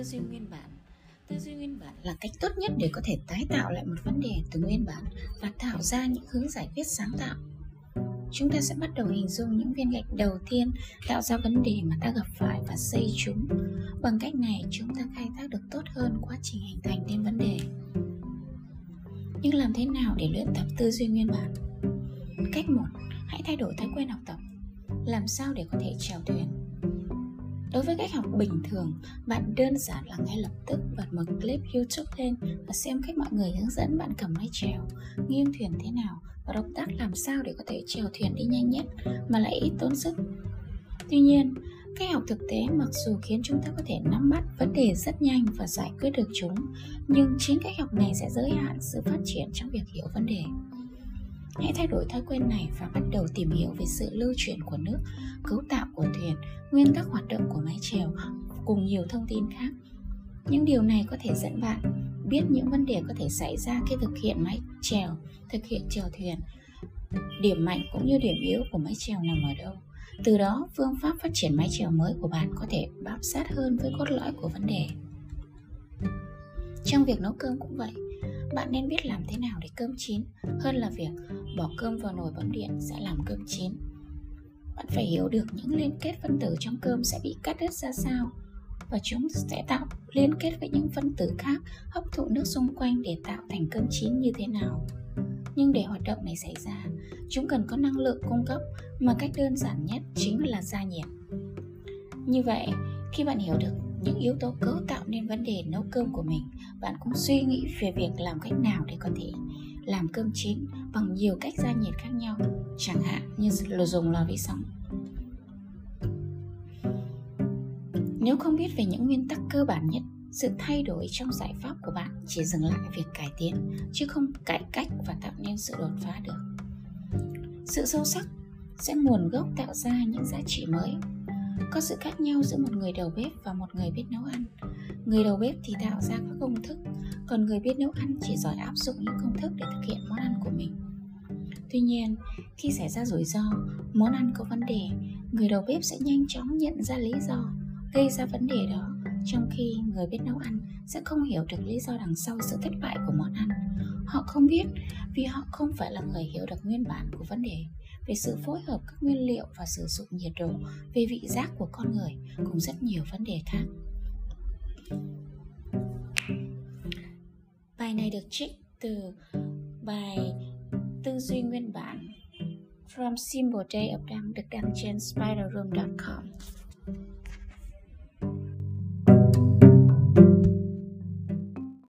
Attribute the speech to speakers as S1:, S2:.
S1: tư duy nguyên bản. Tư duy nguyên bản là cách tốt nhất để có thể tái tạo lại một vấn đề từ nguyên bản và tạo ra những hướng giải quyết sáng tạo. Chúng ta sẽ bắt đầu hình dung những viên gạch đầu tiên tạo ra vấn đề mà ta gặp phải và xây chúng. Bằng cách này, chúng ta khai thác được tốt hơn quá trình hình thành nên vấn đề. Nhưng làm thế nào để luyện tập tư duy nguyên bản? Cách một, hãy thay đổi thói quen học tập. Làm sao để có thể chèo thuyền? Đối với cách học bình thường, bạn đơn giản là ngay lập tức bật một clip YouTube lên và xem cách mọi người hướng dẫn bạn cầm máy chèo, nghiêng thuyền thế nào và động tác làm sao để có thể chèo thuyền đi nhanh nhất mà lại ít tốn sức. Tuy nhiên, cách học thực tế mặc dù khiến chúng ta có thể nắm bắt vấn đề rất nhanh và giải quyết được chúng, nhưng chính cách học này sẽ giới hạn sự phát triển trong việc hiểu vấn đề. Hãy thay đổi thói quen này và bắt đầu tìm hiểu về sự lưu chuyển của nước, cấu tạo của thuyền, nguyên tắc hoạt động của mái chèo cùng nhiều thông tin khác. Những điều này có thể dẫn bạn biết những vấn đề có thể xảy ra khi thực hiện mái chèo, thực hiện chèo thuyền, điểm mạnh cũng như điểm yếu của mái chèo nằm ở đâu. Từ đó, phương pháp phát triển mái chèo mới của bạn có thể bám sát hơn với cốt lõi của vấn đề. Trong việc nấu cơm cũng vậy, bạn nên biết làm thế nào để cơm chín. Hơn là việc bỏ cơm vào nồi bấm điện sẽ làm cơm chín. Bạn phải hiểu được những liên kết phân tử trong cơm sẽ bị cắt đứt ra sao. Và chúng sẽ tạo liên kết với những phân tử khác hấp thụ nước xung quanh để tạo thành cơm chín như thế nào. Nhưng để hoạt động này xảy ra, chúng cần có năng lượng cung cấp mà cách đơn giản nhất chính là gia nhiệt. Như vậy, khi bạn hiểu được những yếu tố cấu tạo nên vấn đề nấu cơm của mình. Bạn cũng suy nghĩ về việc làm cách nào để có thể làm cơm chín bằng nhiều cách gia nhiệt khác nhau, chẳng hạn như là dùng lò vi sóng. Nếu không biết về những nguyên tắc cơ bản nhất, sự thay đổi trong giải pháp của bạn chỉ dừng lại việc cải tiến, chứ không cải cách và tạo nên sự đột phá được. Sự sâu sắc sẽ nguồn gốc tạo ra những giá trị mới có sự khác nhau giữa một người đầu bếp và một người biết nấu ăn. Người đầu bếp thì tạo ra các công thức, còn người biết nấu ăn chỉ giỏi áp dụng những công thức để thực hiện món ăn của mình. Tuy nhiên, khi xảy ra rủi ro, món ăn có vấn đề, người đầu bếp sẽ nhanh chóng nhận ra lý do, gây ra vấn đề đó, trong khi người biết nấu ăn sẽ không hiểu được lý do đằng sau sự thất bại của món ăn. Họ không biết vì họ không phải là người hiểu được nguyên bản của vấn đề về sự phối hợp các nguyên liệu và sử dụng nhiệt độ về vị giác của con người cùng rất nhiều vấn đề khác. Bài này được trích từ bài tư duy nguyên bản From Simple Day of Đăng được đăng trên spiderroom.com